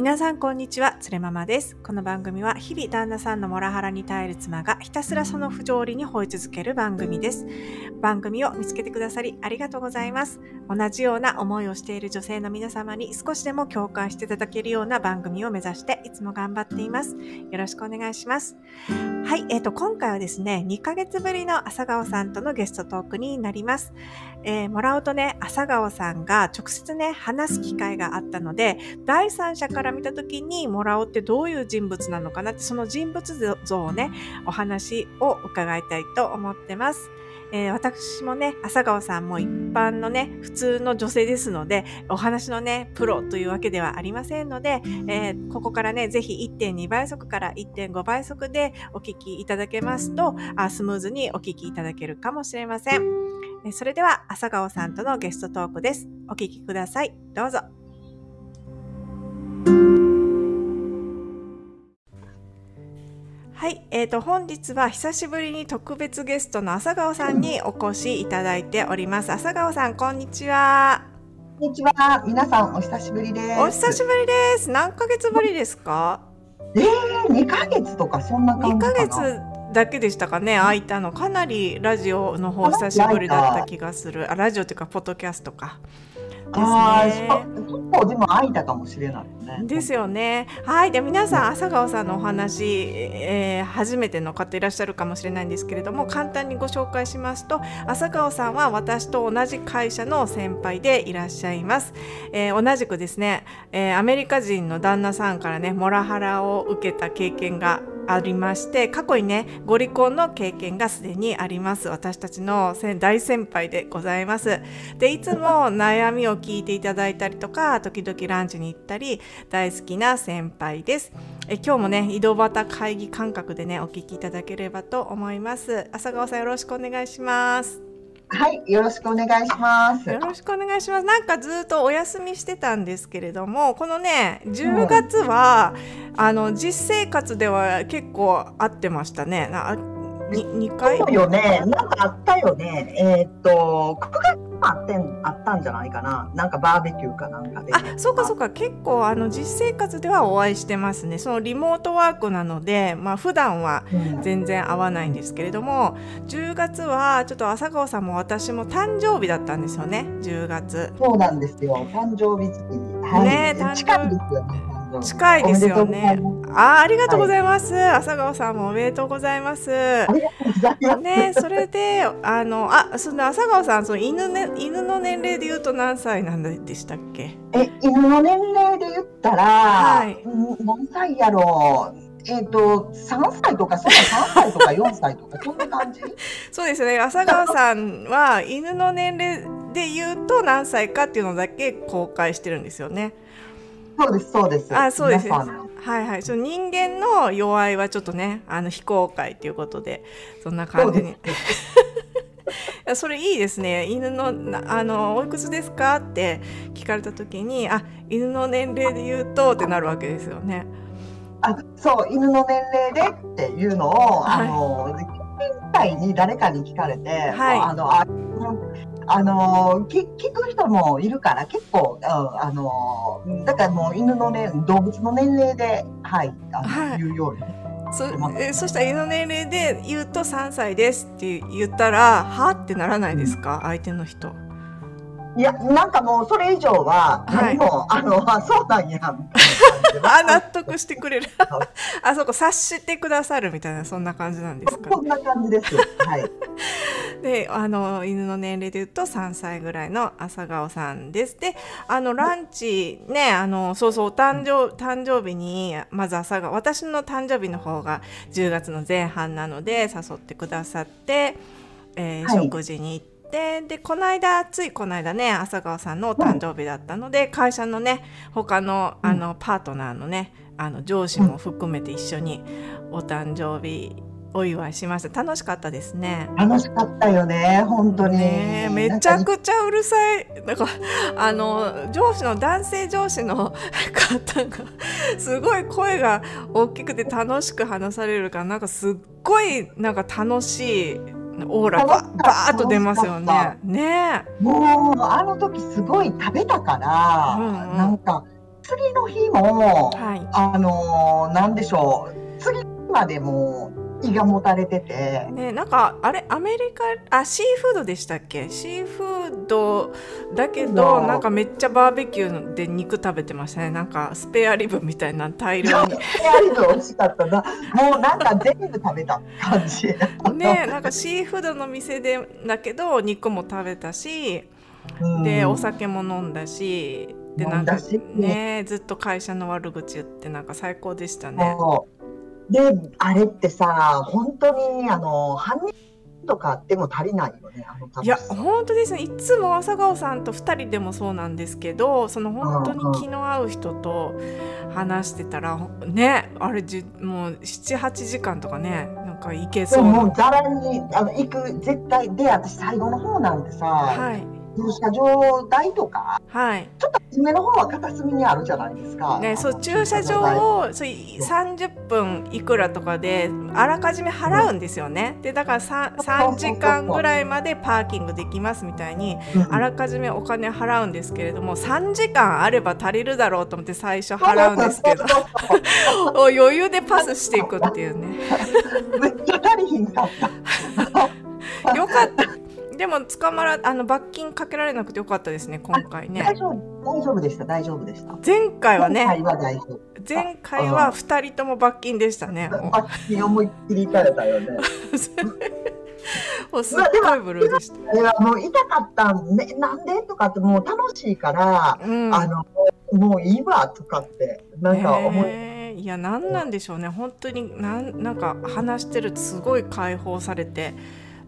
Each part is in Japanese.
皆さんこんにちは、つれママです。この番組は日々旦那さんのモラハラに耐える妻がひたすらその不条理に吠え続ける番組です。番組を見つけてくださりありがとうございます。同じような思いをしている女性の皆様に少しでも共感していただけるような番組を目指していつも頑張っています。よろしくお願いします。はい、えっ、ー、と、今回はですね、2ヶ月ぶりの朝顔さんとのゲストトークになります。えー、もらうとね、朝顔さんが直接ね、話す機会があったので、第三者から見た時にもらおってどういう人物なのかなって、その人物像をね、お話を伺いたいと思ってます。えー、私もね、朝顔さんも一般のね、普通の女性ですので、お話のね、プロというわけではありませんので、えー、ここからね、ぜひ1.2倍速から1.5倍速でお聞きいただけますとあ、スムーズにお聞きいただけるかもしれません。それでは、朝顔さんとのゲストトークです。お聞きください。どうぞ。えーと、本日は久しぶりに特別ゲストの朝顔さんにお越しいただいております。朝顔さん、こんにちは。こんにちは。皆さん、お久しぶりです。お久しぶりです。何ヶ月ぶりですか？ええー、2ヶ月とか、そんな感じかな。2ヶ月だけでしたかね、空いたの、かなりラジオの方久しぶりだった気がする。あ、ラジオというか、ポッドキャストか。ああ、結構でも空いたかもしれないね。ですよね。はい、で皆さん朝顔さんのお話、えー、初めての方いらっしゃるかもしれないんですけれども、簡単にご紹介しますと、朝顔さんは私と同じ会社の先輩でいらっしゃいます。えー、同じくですね、えー、アメリカ人の旦那さんからねモラハラを受けた経験がありまして過去にねご離婚の経験がすでにあります私たちの大先輩でございますでいつも悩みを聞いていただいたりとか時々ランチに行ったり大好きな先輩ですえ今日もね井戸端会議感覚でねお聞きいただければと思います朝川さんよろしくお願いしますはい、よろしくお願いします。よろしくお願いします。なんかずっとお休みしてたんですけれども、このね、10月は、うん、あの実生活では結構会ってましたね。な2回？そうよね。なんかあったよね。えー、っと9月あってんあったんじゃないかな。なんかバーベキューかなんかで。あそうかそうか。結構あの実生活ではお会いしてますね。そのリモートワークなのでまあ普段は全然会わないんですけれども、うん、10月はちょっと朝顔さんも私も誕生日だったんですよね。10月。そうなんですよ。誕生日月に、はい、ね誕生日。近いですよね近いですよね。あありがとうございます、はい、朝顔さんもおめでとうございます。ね、それで、あの、あ、その朝顔さん、その犬ね、犬の年齢で言うと何歳なんでしたっけ？え、犬の年齢で言ったら、はい、何歳やろう。えっ、ー、と三歳とかそんな3歳とか四歳とか そんな感じ？そうですね朝川さんは犬の年齢で言うと何歳かっていうのだけ公開してるんですよね。そうですそうです。あそうです。はいはい。その人間の弱いはちょっとねあの非公開ということでそんな感じに。そ れいいですね犬のあのおいくつですか？って聞かれた時にあ犬の年齢で言うとってなるわけですよね。あそう犬の年齢でっていうのを、はい、あの前回に誰かに聞かれて、はい、あのああの聞聞く人もいるから結構、うん、あのだからもう犬のね動物の年齢ではいあの、はい、言うように。そえそしたら犬の年齢で言うと3歳ですって言ったらはってならないですか？相手の人。いやなんかもうそれ以上は何も、はい、あのあそうなんやあ納得してくれる。あそこ察してくださるみたいなそんな感じなんですか、そんな感じです。はい。であの犬の年齢でいうと3歳ぐらいの朝顔さんです。であのランチねあのそうそう誕生誕生日にまず朝顔私の誕生日の方が10月の前半なので誘ってくださって、えー、はい、食事に行って。ででこの間ついこの間ね朝顔さんのお誕生日だったので、会社のね他のあのパートナーのねあの上司も含めて一緒にお誕生日お祝いしました。楽しかったですね。楽しかったよね本当に、ね、めちゃくちゃうるさい。なんかあの上司の男性上司の方がすごい声が大きくて楽しく話されるからなんかすっごいなんか楽しいオーラバーッと出ますよね。ね。もうあの時すごい食べたから、うんうん、なんか次の日も、はい、あのー、なんでしょう。次までも胃がもたれてて。ね、なんかあれアメリカあシーフードでしたっけ？シーフードだけどなんかめっちゃバーベキューで肉食べてましたねなんかスペアリブみたいな大量に。スペアリブ美味しかったなもうなんか全部食べた感じ。ねなんかシーフードの店でだけど肉も食べたし。でお酒も飲んだしでなんかねずっと会社の悪口言ってなんか最高でしたね。で、あれってさ、本当に、あの、犯人とかあっても足りないよね、あのいや、本当ですね。いつも朝顔さんと2人でもそうなんですけど、その本当に気の合う人と話してたら、ね、あれじ、もう7、8時間とかね、なんか行けそう。もうざらにあの行く、絶対。で、私最後の方なんてさ、はい駐車場代とか、はい、ちょっと初めの方は片隅にあるじゃないですか。ね、そう駐車場をそう30分いくらとかであらかじめ払うんですよね。でだから 3, 3時間ぐらいまでパーキングできますみたいにあらかじめお金払うんですけれども3時間あれば足りるだろうと思って最初払うんですけど余裕でパスしていくっていうね。めっちゃ足りひんかった。よかった。でも捕まらあの罰金かけられなくてよかったですね今回ね。大丈夫大丈夫でした大丈夫でした。前回はね前回は大丈夫。前回は2人とも罰金でしたね罰金思いっきりいかれたよね。もうすっごいブルーでした。いやもう痛かったんね、なんで？とかってもう楽しいから、うん、あのもういいわとかってなんか思い。いや何なんでしょうね。本当になんなんか話してるとすごい解放されて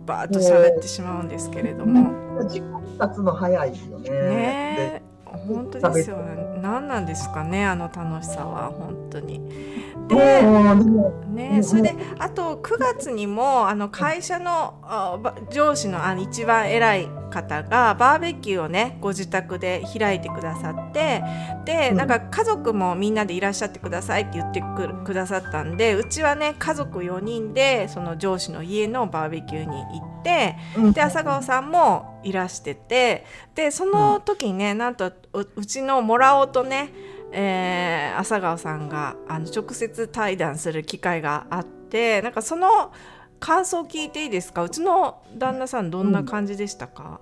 バーッと喋ってしまうんですけれども。時間経つの早いですよね。ね本当ですよね。何なんですかねあの楽しさは本当に。で、ね、それであと9月にもあの会社の上司のあの一番偉い方がバーベキューをねご自宅で開いてくださってでなんか家族もみんなでいらっしゃってくださいって言ってくくださったんでうちはね家族4人でその上司の家のバーベキューに行ってで朝顔さんもいらしててでその時にねなんとうちのもらおうとねえー、朝顔さんがあの直接対談する機会があってなんかその感想聞いていいですか？うちの旦那さんどんな感じでしたか、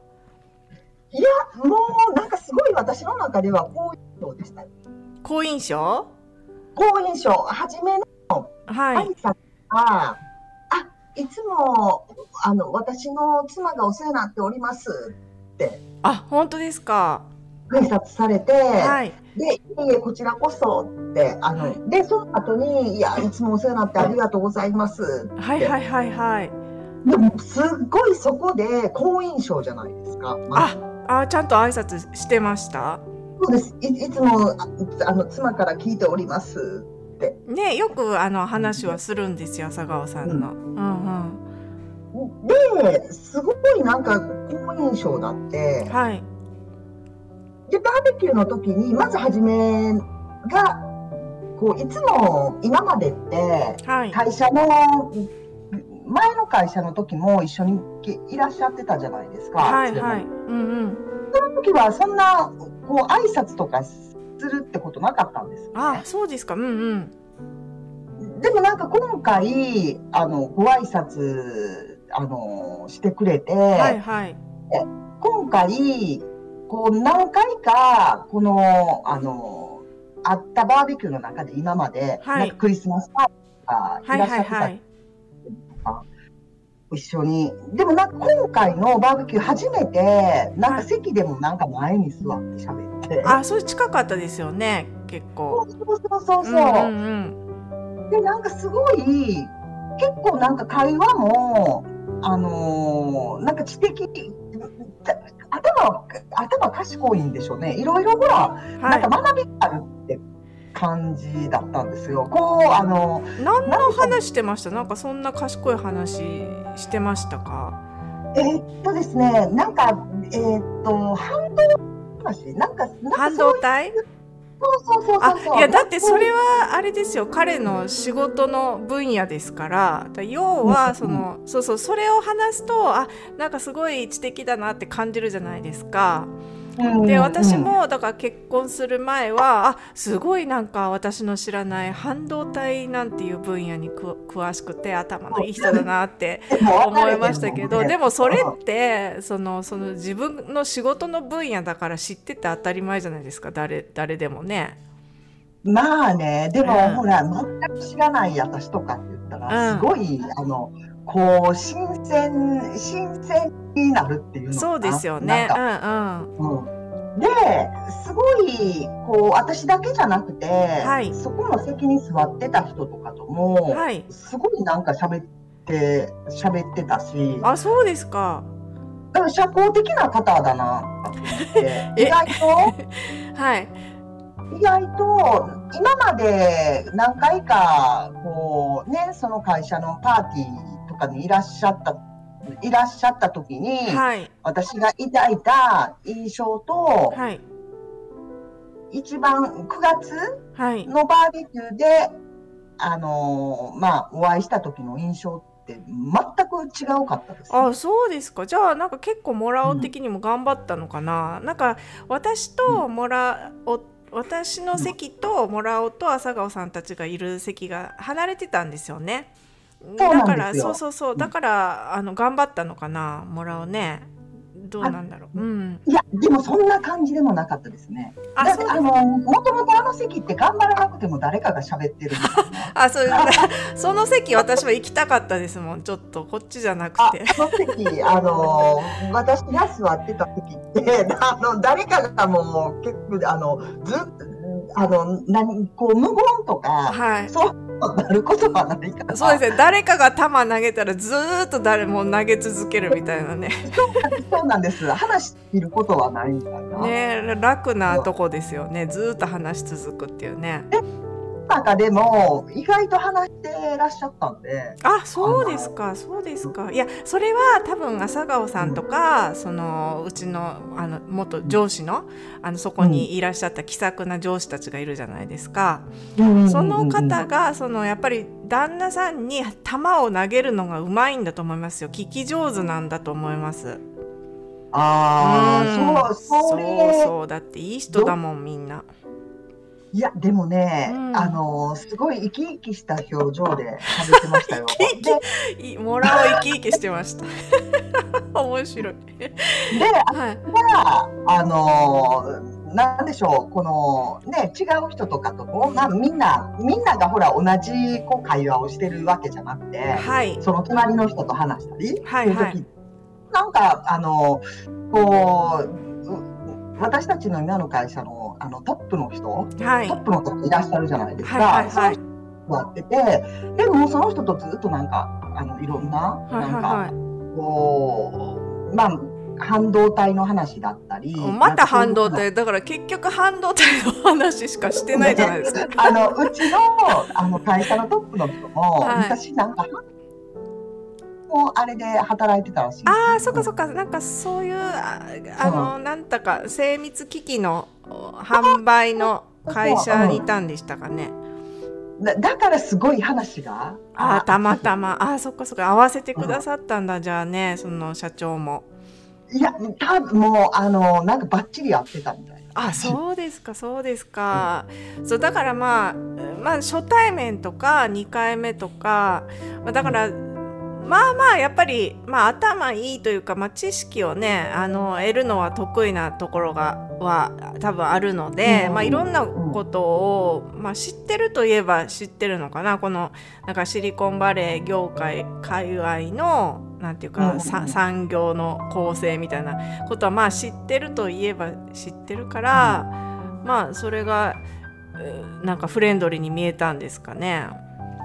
うん、いやもうなんかすごい私の中では好印象でした好印象？好印象。初めの挨拶が、はい、あいつもあの私の妻がお世話になっておりますって。あ本当ですか？挨拶されて、はい、で、いえいえ、こちらこそって、あの、はい、で、その後に、いや、いつもお世話になってありがとうございますはいはいはいはい。でも、すっごいそこで好印象じゃないですか。あ、あ、ちゃんと挨拶してました？そうです。いいつもあの妻から聞いておりますって。ね、よくあの話はするんですよ、佐川さんの。うん、うんうんで、すごいなんか好印象だって、はい、で、バーベキューの時に、まず初めが、こう、いつも今までって、会社の、前の会社の時も一緒にいらっしゃってたじゃないですか。はいはい。うんうん。その時はそんな、こう、挨拶とかするってことなかったんです、ね、あ、そうですか。うんうん。でもなんか今回、あの、ご挨拶、あの、してくれて、はいはい。今回、こう何回かこのあのあったバーベキューの中で今まで、はい、なんかクリスマスパーティーがいらっしゃってたりとか、一緒に。でもなんか今回のバーベキュー初めてなんか席でもなんか前に座って喋って、あそれ近かったですよね結構。そうそうそうそう、うんうんうん、でなんかすごい結構なんか会話もあのー、なんか知的頭頭賢いんでしょうね。いろいろほら、はい、なんか学びがあるって感じだったんですよ。こうあの何の話してました？なんかそんな賢い話してましたか？えー、っとですねなんかえー、っと半導話。なんか半導体？そうそうそうそう。いやだってそれはあれですよ。彼の仕事の分野ですから。要はその、そうそうそれを話すとあなんかすごい知的だなって感じるじゃないですか。で私もだから結婚する前はあすごいなんか私の知らない半導体なんていう分野に詳しくて頭のいい人だなって思いましたけどでもそれってそのその自分の仕事の分野だから知ってて当たり前じゃないですか。誰誰でもね。まあね。でも、うん、ほら全く知らない私とかって言ったら、すごいあのこう新鮮新鮮になるっていうのそうですよね。うんうんうん。ですごいこう私だけじゃなくて、はい、そこの席に座ってた人とかとも、はい、すごいなんか喋って喋ってたし。あそうですか。でも社交的な方だなって。意外と はい。意外と今まで何回かこうねその会社のパーティーとかにいらっしゃったいらっしゃった時に、はい、私が抱いた印象と、はい、一番9月のバーベキューで、はい、あのまあお会いした時の印象って全く違うかったです、ね、あそうですか。じゃあなんか結構もらお的にも頑張ったのかな、うん、なんか私ともらお私の席ともらおと朝顔さんたちがいる席が離れてたんですよね。だからそうそうそう。だから、あの頑張ったのかな？もらおね。どうなんだろう、うん、いやでもそんな感じでもなかったですね。あだあのもともとあの席って頑張らなくても誰かが喋ってるあそう。その席私は行きたかったですもん。ちょっとこっちじゃなくて。あの席あの私が座ってた席ってあの誰かがもう結構あのずっとあの何こう無言とか、はい、そうなることはないかそうですね。誰かが球投げたらずっと誰も投げ続けるみたいなね。そうなんです。話してることはないみたいなね楽なとこですよね。ずっと話し続くっていうね中でも意外と話してらっしゃったんで。あそうですかそうですか。いやそれは多分朝顔さんとか、うん、そのうちのあの元上司のあのそこにいらっしゃった気さくな上司たちがいるじゃないですか、うん、その方がそのやっぱり旦那さんに球を投げるのがうまいんだと思いますよ。聞き上手なんだと思います。ああ、うん、そうそうそうだっていい人だもんみんな。いや、でもね、うん、あの、すごい生き生きした表情で食べてましたよ。で、もらお生き生きしてました。面白い。で、はい、あの、なんでしょう、このね、違う人とかとも、まあ、みんな、みんながほら、同じこう会話をしてるわけじゃなくて、はい、その隣の人と話したり、はい、はい、なんか、あの、こう、私たちの今の会社のあのトップの人、はい、トップの方いらっしゃるじゃないですか。はいはいはい、やってて、でもその人とずっとなんかあのいろんな、なんか、はいはい、こうまあ半導体の話だったりまた半導体。だから結局半導体の話しかしてないじゃないですか。あのうちのあの会社のトップの人も、はい、昔なんかもあれで働いてたらしいああそっかそっか。なんかそういうああの、なんだか精密機器の販売の会社にいたんでしたかね。だだからすごい話が？あたまたま。あそっかそっか。合わせてくださったんだ、うん、じゃあねその社長も。いや多分もうあのなんかばっちりやってたみたいな。あそうですかそうですか、うん、そうだからまあまあ初対面とか2回目とか、まあ、だから、うんまあまあやっぱり、まあ、頭いいというか、まあ、知識をねあの得るのは得意なところがは多分あるので、まあ、いろんなことを、まあ、知ってるといえば知ってるのかな。このなんかシリコンバレー業界界隈のなんていうか、産業の構成みたいなことはまあ知ってるといえば知ってるから、まあそれがなんかフレンドリーに見えたんですかね。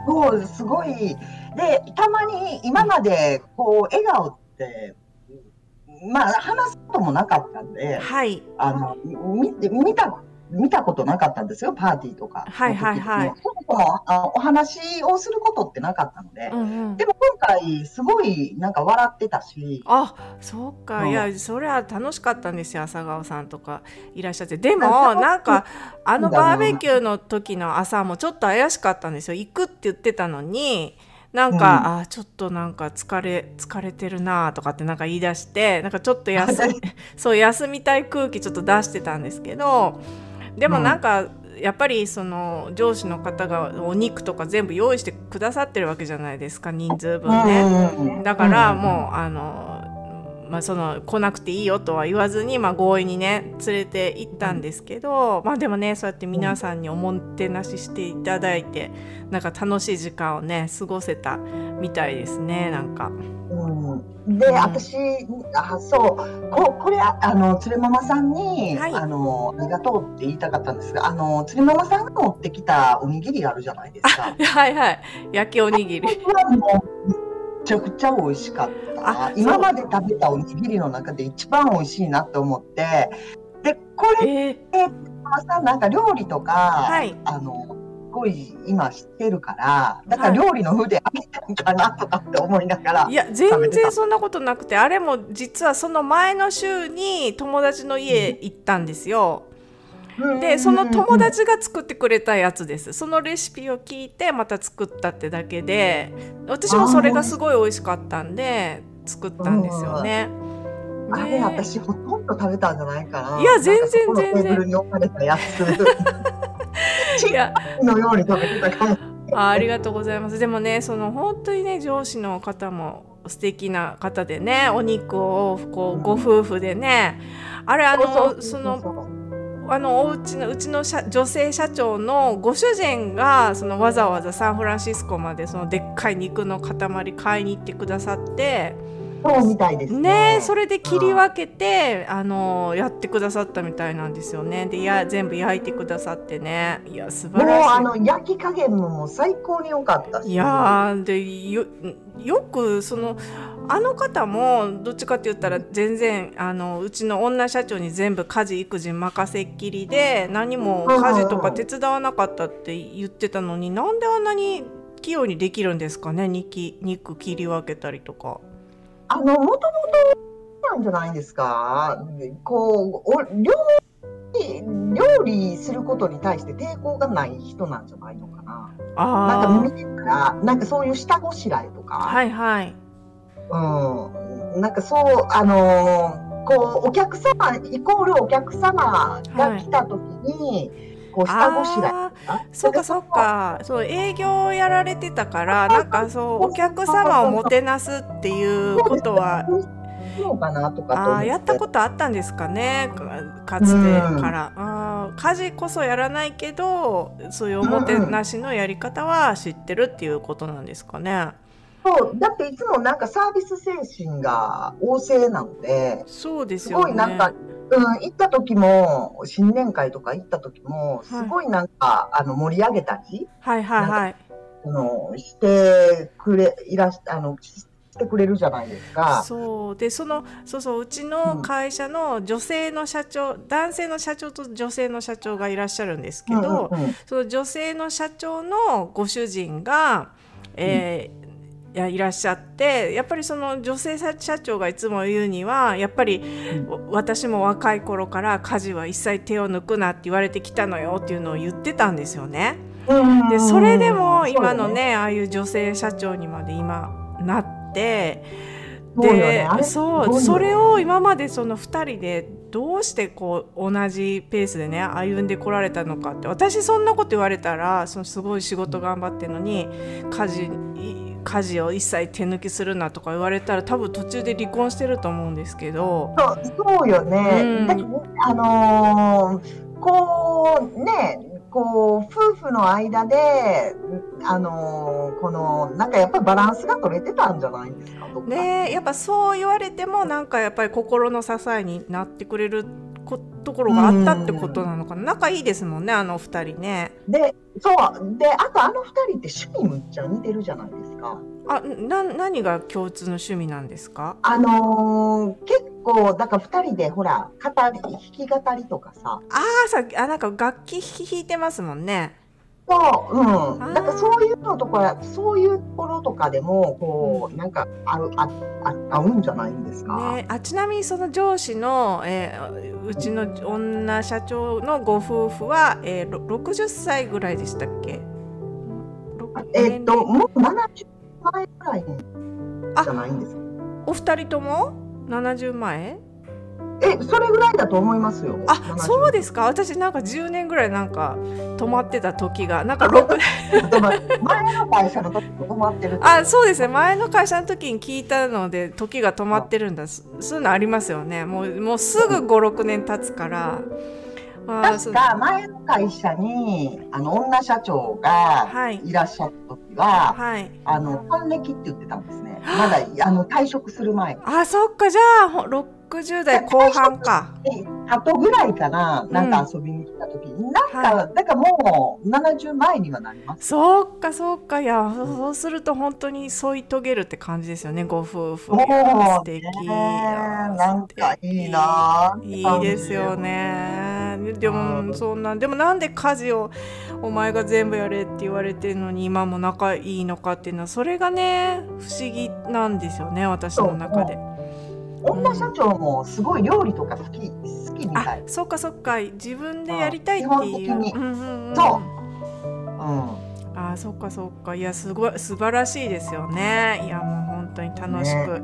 そうすごい。でたまに今までこう笑顔ってまあ話すこともなかったんで、はい、あの見見た見たことなかったんですよパーティーとかはいはいはい。お話をすることってなかったので、うんうん、でも今回すごいなんか笑ってたし。あそうか、う。ん、いやそれは楽しかったんですよ朝顔さんとかいらっしゃって。でもなんかあのバーベキューの時の朝もちょっと怪しかったんですよ。行くって言ってたのになんか、うん、あちょっとなんか疲れ疲れてるなとかってなんか言い出してなんかちょっと休み そう休みたい空気ちょっと出してたんですけどでもなんか、やっぱりその上司の方がお肉とか全部用意してくださってるわけじゃないですか人数分ね。だからもうあのまあ、その来なくていいよとは言わずに、まあ、強引にね連れて行ったんですけど、まあ、でもねそうやって皆さんにおもてなししていただいてなんか楽しい時間をね過ごせたみたいですねなんか。うん、で、うん、私あそう。ここれあのつれママさんに、はい、あのありがとうって言いたかったんですがあのつれママさんが持ってきたおにぎりあるじゃないですか。はいはい。焼きおにぎり。ちゃくちゃ美味しかった。今まで食べたおにぎりの中で一番美味しいなと思って、で、これって、えー、さなんか料理とか、はい、あの、すごい今知ってるから、だから料理の筆あげたんかなとかって思いながら、はい、いや、全然そんなことなくて、あれも実はその前の週に友達の家行ったんですよ。うんでその友達が作ってくれたやつですそのレシピを聞いてまた作ったってだけで私もそれがすごい美味しかったんで作ったんですよね。あれ、私ほとんど食べたんじゃないかな。いや全然全然。いやのように食べてたかも。あありがとうございます。でもねその本当にね上司の方も素敵な方でねお肉をこうご夫婦でねあれあのそのあのおうちのうちの女性社長のご主人がそのわざわざサンフランシスコまでそのでっかい肉の塊買いに行ってくださってそうみたいですね、ね、それで切り分けてあのやってくださったみたいなんですよね。でや全部焼いてくださってね。いや素晴らしい。もうあの焼き加減も最高に良かったいやでよよくそのあの方もどっちかって言ったら全然あのうちの女社長に全部家事育児任せっきりで何も家事とか手伝わなかったって言ってたのになんであんなに器用にできるんですかね。肉肉切り分けたりとか。あの、もともとなんじゃないですか？こう、お料理、料理することに対して抵抗がない人なんじゃないのかな？あなんか見てたら、なんかそういう下ごしらえとか。はいはい。うん。なんかそう、あのー、こう、お客様、イコールお客様が来た時に、はいこう下ごしらえそうかそうか。そう営業やられてたからなんかそうお客様をもてなすっていうことは。あやったことあったんですかねかつてから、うん、あ家事こそやらないけどそういうおもてなしのやり方は知ってるっていうことなんですかね。そうだっていつもなんかサービス精神が旺盛なのでそうですよ、ね、すごいなんかうん、行った時も、新年会とか行った時も、すごいなんか、はい、あの、盛り上げたり、はいはいはい。あの、してくれ、いらし、あの、してくれるじゃないですか。そうでそのそうそううちの会社の女性の社長、うん、男性の社長と女性の社長がいらっしゃるんですけど、うんうんうん、その女性の社長のご主人が、えー、やいらっしゃってやっぱりその女性社長がいつも言うにはやっぱり私も若い頃から家事は一切手を抜くなって言われてきたのよっていうのを言ってたんですよね。でそれでも今のねああいう女性社長にまで今なってでそうそれを今までその2人でどうしてこう同じペースでね歩んでこられたのかって私そんなこと言われたらそのすごい仕事頑張ってるのに家事家事を一切手抜きするなとか言われたら多分途中で離婚してると思うんですけど。そうよね、うん、だあのー、こうねこう夫婦の間であのー、このなんかやっぱりバランスが取れてたんじゃないですかねやっぱそう言われてもなんかやっぱり心の支えになってくれるところがあったってことなのかな、仲いいですもんねあの二人ね。でそうであとあの二人って趣味むっちゃ似てるじゃないですか。あな何が共通の趣味なんですか？あのー、結構だから二人でほら語り弾き語りとかさああさあなんか楽器弾いてますもんね。そう、うん。なんかそういうのとか、そういうところとかでも、こう、なんか、ある、あ、あ、合うんじゃないんですか？ね、あ、ちなみにその上司の、えー、うちの女社長のご夫婦は、えー、60歳ぐらいでしたっけ？えっと、もう70前ぐらいじゃないんですか？お二人とも？70前えそれぐらいだと思いますよ。あそうですか？私なんか10年ぐらいなんか止まってた時がなんか6 前の会社の時止まってるあそうですね。前の会社の時に聞いたので時が止まってるんだそういうのありますよね。もうもうすぐ56年経つから。確か前の会社にあの女社長がい。らっしゃった時は、はい、あの還暦って言ってたんですね。まだあの退職する前。あそっか。じゃあ60代後半か。あとぐらいかな、なんか遊びに来た時に、うん、なんか、はい、だからもう70前にはなります。そうか、そうか、いや、そうすると本当に添い遂げるって感じですよね、ご夫婦。素敵。なんかいいな。いいですよね。でも、そんな、でもなんで家事をお前が全部やれって言われてるのに、今も仲いいのかっていうのは、それがね、不思議なんですよね、私の中で。女社長もすごい料理とか好き好きみたい。そっかそっか自分でやりたいっていう。基本的に。うんうんうん、そう。うん。あそっかそっかいやすごい素晴らしいですよねいやもう本当に楽しく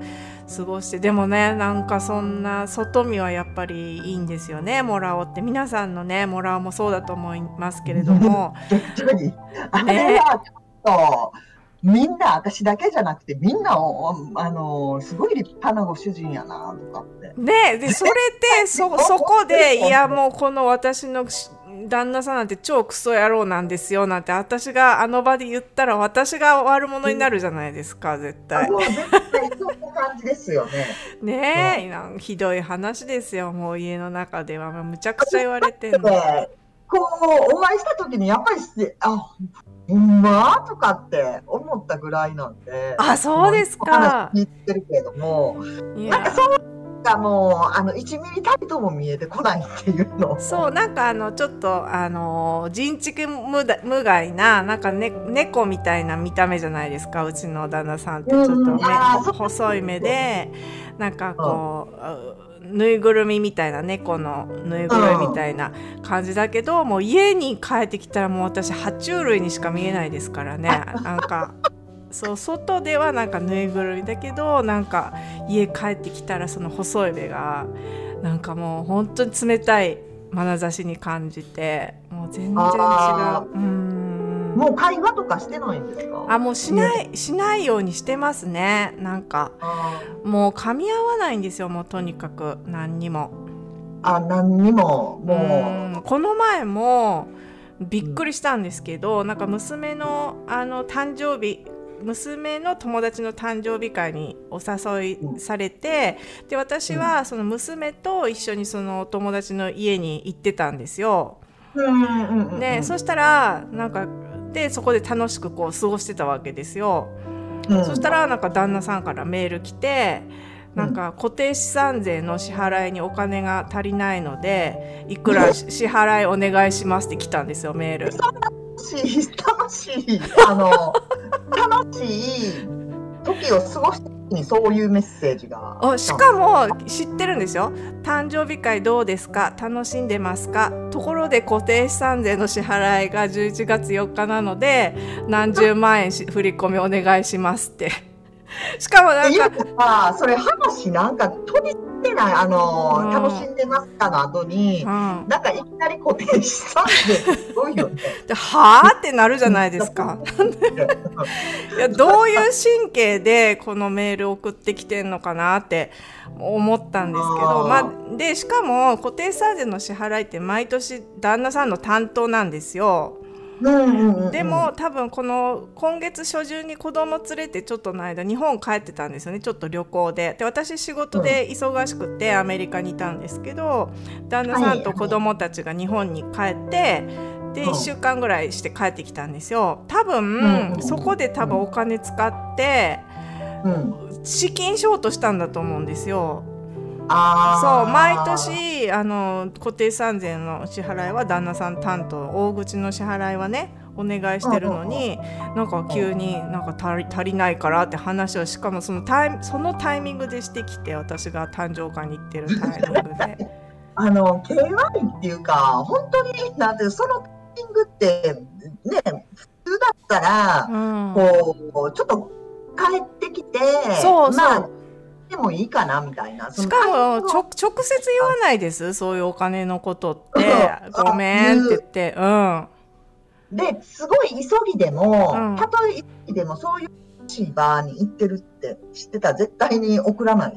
過ごして、ね、でもねなんかそんな外見はやっぱりいいんですよねもらおうって皆さんのねもらおうもそうだと思いますけれども あれはちょっと、みんな私だけじゃなくてみんなあのすごい立派なご主人やなとかって。ねでそれでそそこでいやもうこの私の旦那さんなんて超クソ野郎なんですよなんて私があの場で言ったら私が悪者になるじゃないですか絶対。もう絶対そんな感じですよね。ねえ、うん、ひどい話ですよもう家の中ではむちゃくちゃ言われてんの。こうお会いした時にやっぱりあほんま？とかって思ったぐらいなんで。あ、そうですか。言ってるけれども、なんかそうがもうあの1ミリたりとも見えてこないっていうの。そうなんかあのちょっとあの人畜無無害ななんか、ね、猫みたいな見た目じゃないですかうちの旦那さんって。ちょっと目、細い目でなんかこう。ぬいぐるみみたいな猫のぬいぐるみみたいな感じだけど、もう家に帰ってきたらもう私爬虫類にしか見えないですからね。なんかそう外ではなんかぬいぐるみだけどなんか家帰ってきたらその細い目がなんかもう本当に冷たい眼差しに感じてもう全然違う。うんもう会話とかしてないんですか？あもうしないしないようにしてますね。なんかもう噛み合わないんですよもうとにかく。何にも。あ何にも？もう。この前もびっくりしたんですけど、うん、なんか娘のあの誕生日娘の友達の誕生日会にお誘いされて、うん、で私はその娘と一緒にその友達の家に行ってたん。ですよ。でそしたらなんかでそこで楽しくこう過ごしてたわけですよ。うん、そしたらなんか旦那さんからメール来てなんか固定資産税の支払いにお金が足りないのでいくら 支払いお願いしますって来たんですよメール。楽しい楽しいあの楽しい時を過ごしてにそういうメッセージが。しかも知ってるんですよ。誕生日会どうですか？楽しんでますか？ところで固定資産税の支払いが11月4日なので何十万円振り込みお願いしますって。しかもなんかそれ話なんか飛びてないあの、うん、楽しんでますかの後に、うん、なんかいきなり固定資産税すごいよね。はあってなるじゃないですか。いやどういう神経でこのメール送ってきてんのかなって思ったんですけどまあ、でしかも固定資産税の支払いって毎年旦那さんの担当なんですよ。でも多分この今月初旬に子供連れてちょっとの間日本帰ってたんですよねちょっと旅行で。で私仕事で忙しくてアメリカにいたんですけど旦那さんと子供たちが日本に帰ってで1週間ぐらいして帰ってきたんですよ。多分そこで多分お金使って資金ショートしたんだと思うんですよそう毎年あの固定資産税の支払いは旦那さん担当大口の支払いはねお願いしてるのになんか急になんか足り足りないからって話をしかもそのタイそのタイミングでしてきて私が誕生会に行ってるタイミングで。あの K1 っていうか本当になんてそのタイミングってね普通だったら、うん、こうちょっと考帰ってきて、そうそう。まあでもいいかなみたいな。しかも直直接言わないです。そういうお金のことって。ごめんって言って。うん。で、すごい急ぎでも、うん、たとえ急ぎでもそういうしいバーに行ってるって知ってたら絶対に送らない？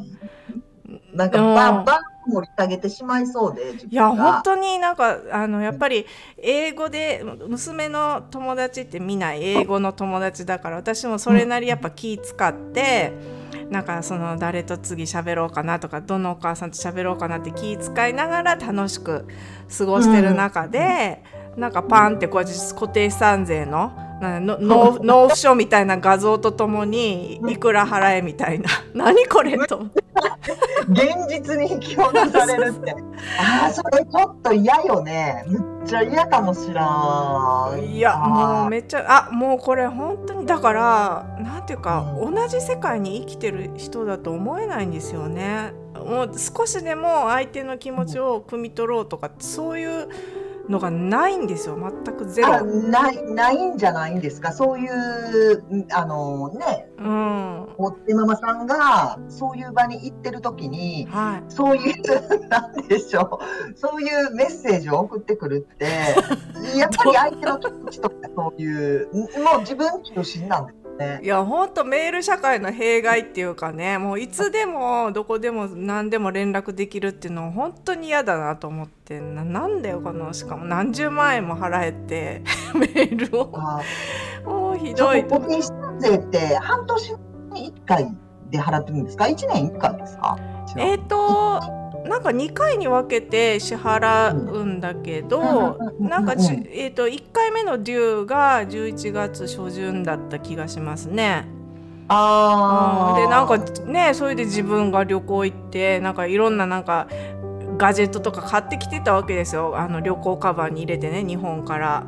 なんかバー、バー盛り上げてしまいそうで。いや、本当になんか、あの、やっぱり英語で、娘の友達って見ない英語の友達だから、私もそれなりやっぱ気使って、なんかその誰と次喋ろうかなとかどのお母さんと喋ろうかなって気遣いながら楽しく過ごしてる中で、うん、なんかパンってこう固定資産税の納納付書みたいな画像とともにいくら払えみたいな。何これと現実に引き戻されるって。ああそれちょっと嫌よね。めっちゃ嫌かもしらん。いやもうめっちゃあもうこれ本当にだからなんていうか、うん、同じ世界に生きてる人だと思えないんですよね。もう少しでも相手の気持ちを汲み取ろうとかそういうのがないんですよ。全くゼロ。ないないんじゃないんですか？そういうあのね、うん、おってママさんがそういう場に行ってる時に、はい、そういうなんでしょう。そういうメッセージを送ってくるって やっぱり相手の気持ちとかそういうもう自分中心なんですね。いや本当メール社会の弊害っていうかねもういつでもどこでも何でも連絡できるっていうのは本当に嫌だなと思ってななんだよこのしかも何十万円も払えて メールを。もうひどい。と。保険税って半年に1回で払ってるんですか？1年1回ですか？えっ、ー、となんか2回に分けて支払うんだけど、なんか、えーと、1回目のデューが11月初旬だった気がしますね。あでなんかねそれで自分が旅行行ってなんかいろんななんかガジェットとか買ってきてたわけですよ。あの旅行カバンに入れてね日本から。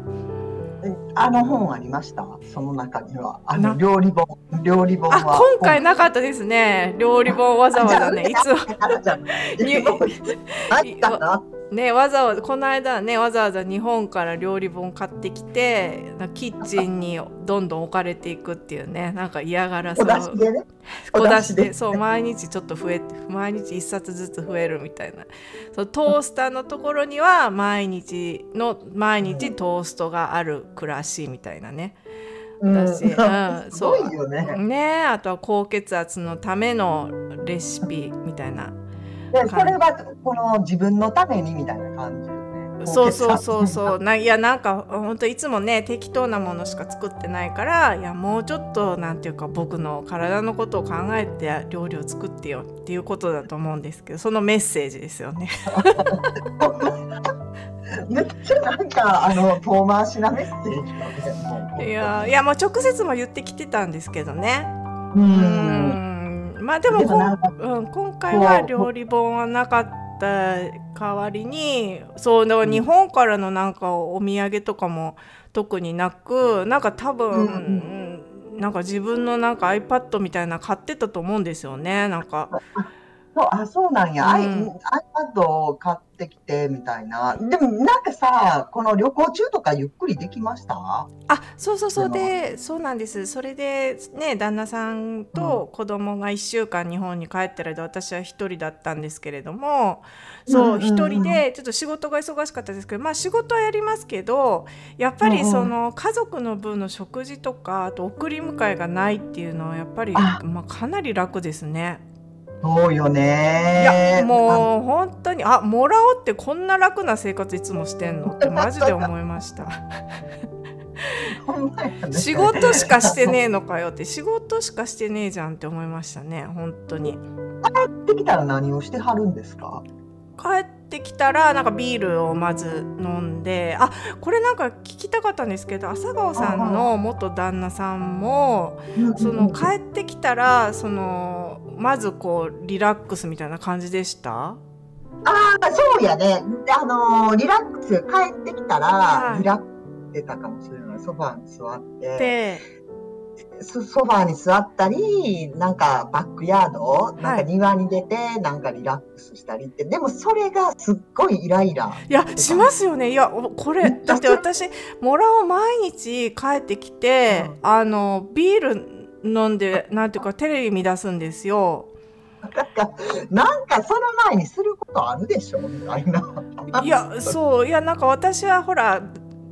あの本ありました？その中には。あの料理本。料理本は。今回なかったですね。料理本わざわざねいつも。あったなねわざわざこの間ねわざわざ日本から料理本買ってきてキッチンにどんどん置かれていくっていうねなんか嫌がらせを小出しでそう毎日ちょっと増えて毎日1冊ずつ増えるみたいな。そうトースターのところには毎日の毎日トーストがある暮らしみたいなね。ね。ねあとは高血圧のためのレシピみたいなでそれはこの自分のためにみたいな感じそうそうそうそう。ないやなんか本当いつもね適当なものしか作ってないからいやもうちょっとなんていうか僕の体のことを考えて料理を作ってよっていうことだと思うんですけどそのメッセージですよね。めっちゃなんかあの遠回しなメッセージいやいやもう直接も言ってきてたんですけどね。うんまあでもうん、今回は料理本はなかった代わりにそうだから日本からのなんかお土産とかも特になくなんか多分、うん、なんか自分のなんか iPad みたいな買ってたと思うんですよねなんか。そうあそうなんや、うん、iPad を買ってきてみたいな。でもなんかさこの旅行中とかゆっくりできました？あそうそうそう。でそうなんです。それでね旦那さんと子供が1週間日本に帰ってる間私は1人だったんですけれどもそう1人でちょっと仕事が忙しかったですけどまあ仕事はやりますけどやっぱりその家族の分の食事とかあと送り迎えがないっていうのはやっぱりまあ、かなり楽ですね。そうよね。いやもう本当にあもらおうってこんな楽な生活いつもしてんの？ってマジで思いました。仕事しかしてねえのかよって仕事しかしてねえじゃんって思いましたね本当に。帰ってきたら何をしてはるんですか？帰ってきたらなんかビールをまず飲んであこれなんか聞きたかったんですけど朝顔さんの元旦那さんもその帰ってきたらそのまずこうリラックスみたいな感じでした？ああそうやね。あのー、リラックス帰ってきたらリラックスしてたかもしれない。ソファーに座ってソファーに座ったり、なんかバックヤード、なんか庭に出て、なんかリラックスしたりって、でもそれがすっごいイライラ。いや、しますよね。いや、これ、だって私、もらお毎日帰ってきて、うん、あの、ビール飲んでなんていうかテレビ見出すんですよ。なんか、なんかその前にすることあるでしょ？みたいな。いや、そう、いや、なんか私はほら、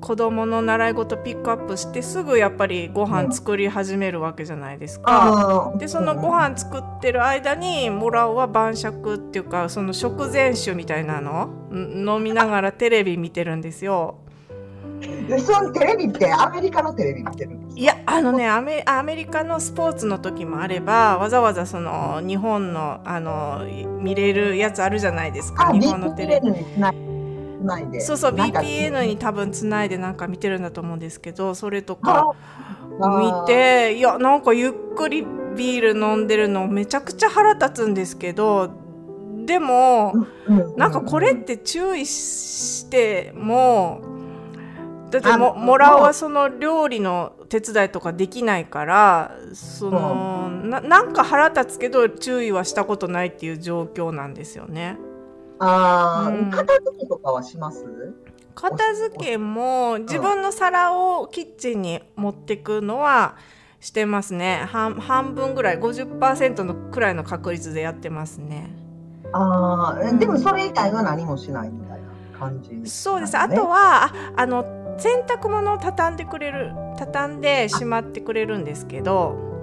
子供の習い事ピックアップしてすぐやっぱりご飯作り始めるわけじゃないですか。でそのご飯作ってる間にモラオは晩酌っていうかその食前酒みたいなの？飲みながらテレビ見てるんですよ。そのテレビってアメリカのテレビ見てるんですいやあのねアメアメリカのスポーツの時もあればわざわざその日本のあの見れるやつあるじゃないですか日本のテレビ。そうそう BPN に多分つないでなんか見てるんだと思うんですけどそれとか見ていやなんかゆっくりビール飲んでるのめちゃくちゃ腹立つんですけどでも、なんかこれって注意してもだってももらおはその料理の手伝いとかできないからその、ななんか腹立つけど注意はしたことないっていう状況なんですよね。ああ、うん、片付けとかはします？片付けも自分の皿をキッチンに持ってくのはしてますね。半半分ぐらい50%のくらいの確率でやってますね。ああ、でもそれ以外は何もしないみたいな感じ、ね、そうです。あとはああの洗濯物を畳んでくれる畳んでしまってくれるんですけど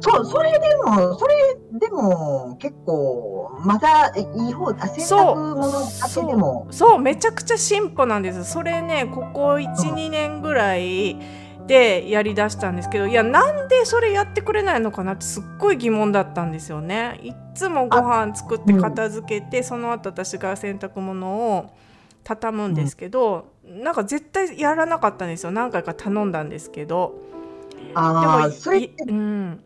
そうそれでもそれでも結構まだいい方洗濯物だけでも。そうめちゃくちゃ進歩なんです。それねここ12、うん、年ぐらいでやりだしたんですけどいやなんでそれやってくれないのかなってすっごい疑問だったんですよね。いつもご飯作って片付けて、うん、その後私が洗濯物を畳むんですけど、なんか絶対やらなかったんですよ。何回か頼んだんですけど。あでもそれって、うん、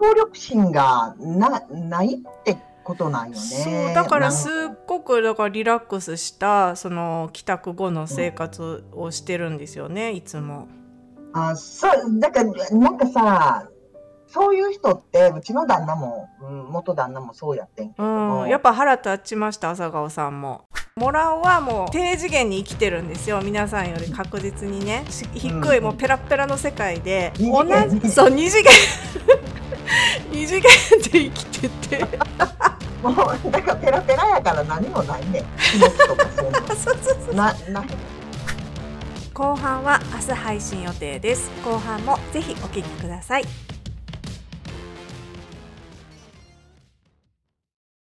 協力心がなないってことなんよね。そうだからすっごくだからリラックスしたその帰宅後の生活をしてるんですよね、うん、いつも。あそうだからなんかさそういう人ってうちの旦那も、うん、元旦那もそうやってんけど。うん、やっぱ腹立ちました朝顔さんも。モラオはもう低次元に生きてるんですよ皆さんより確実にね。低い、もうペラペラの世界で。同じそう二次元二次元で生きてて。もうだからペラペラやから何もないね後半は明日配信予定です。後半もぜひお聞きください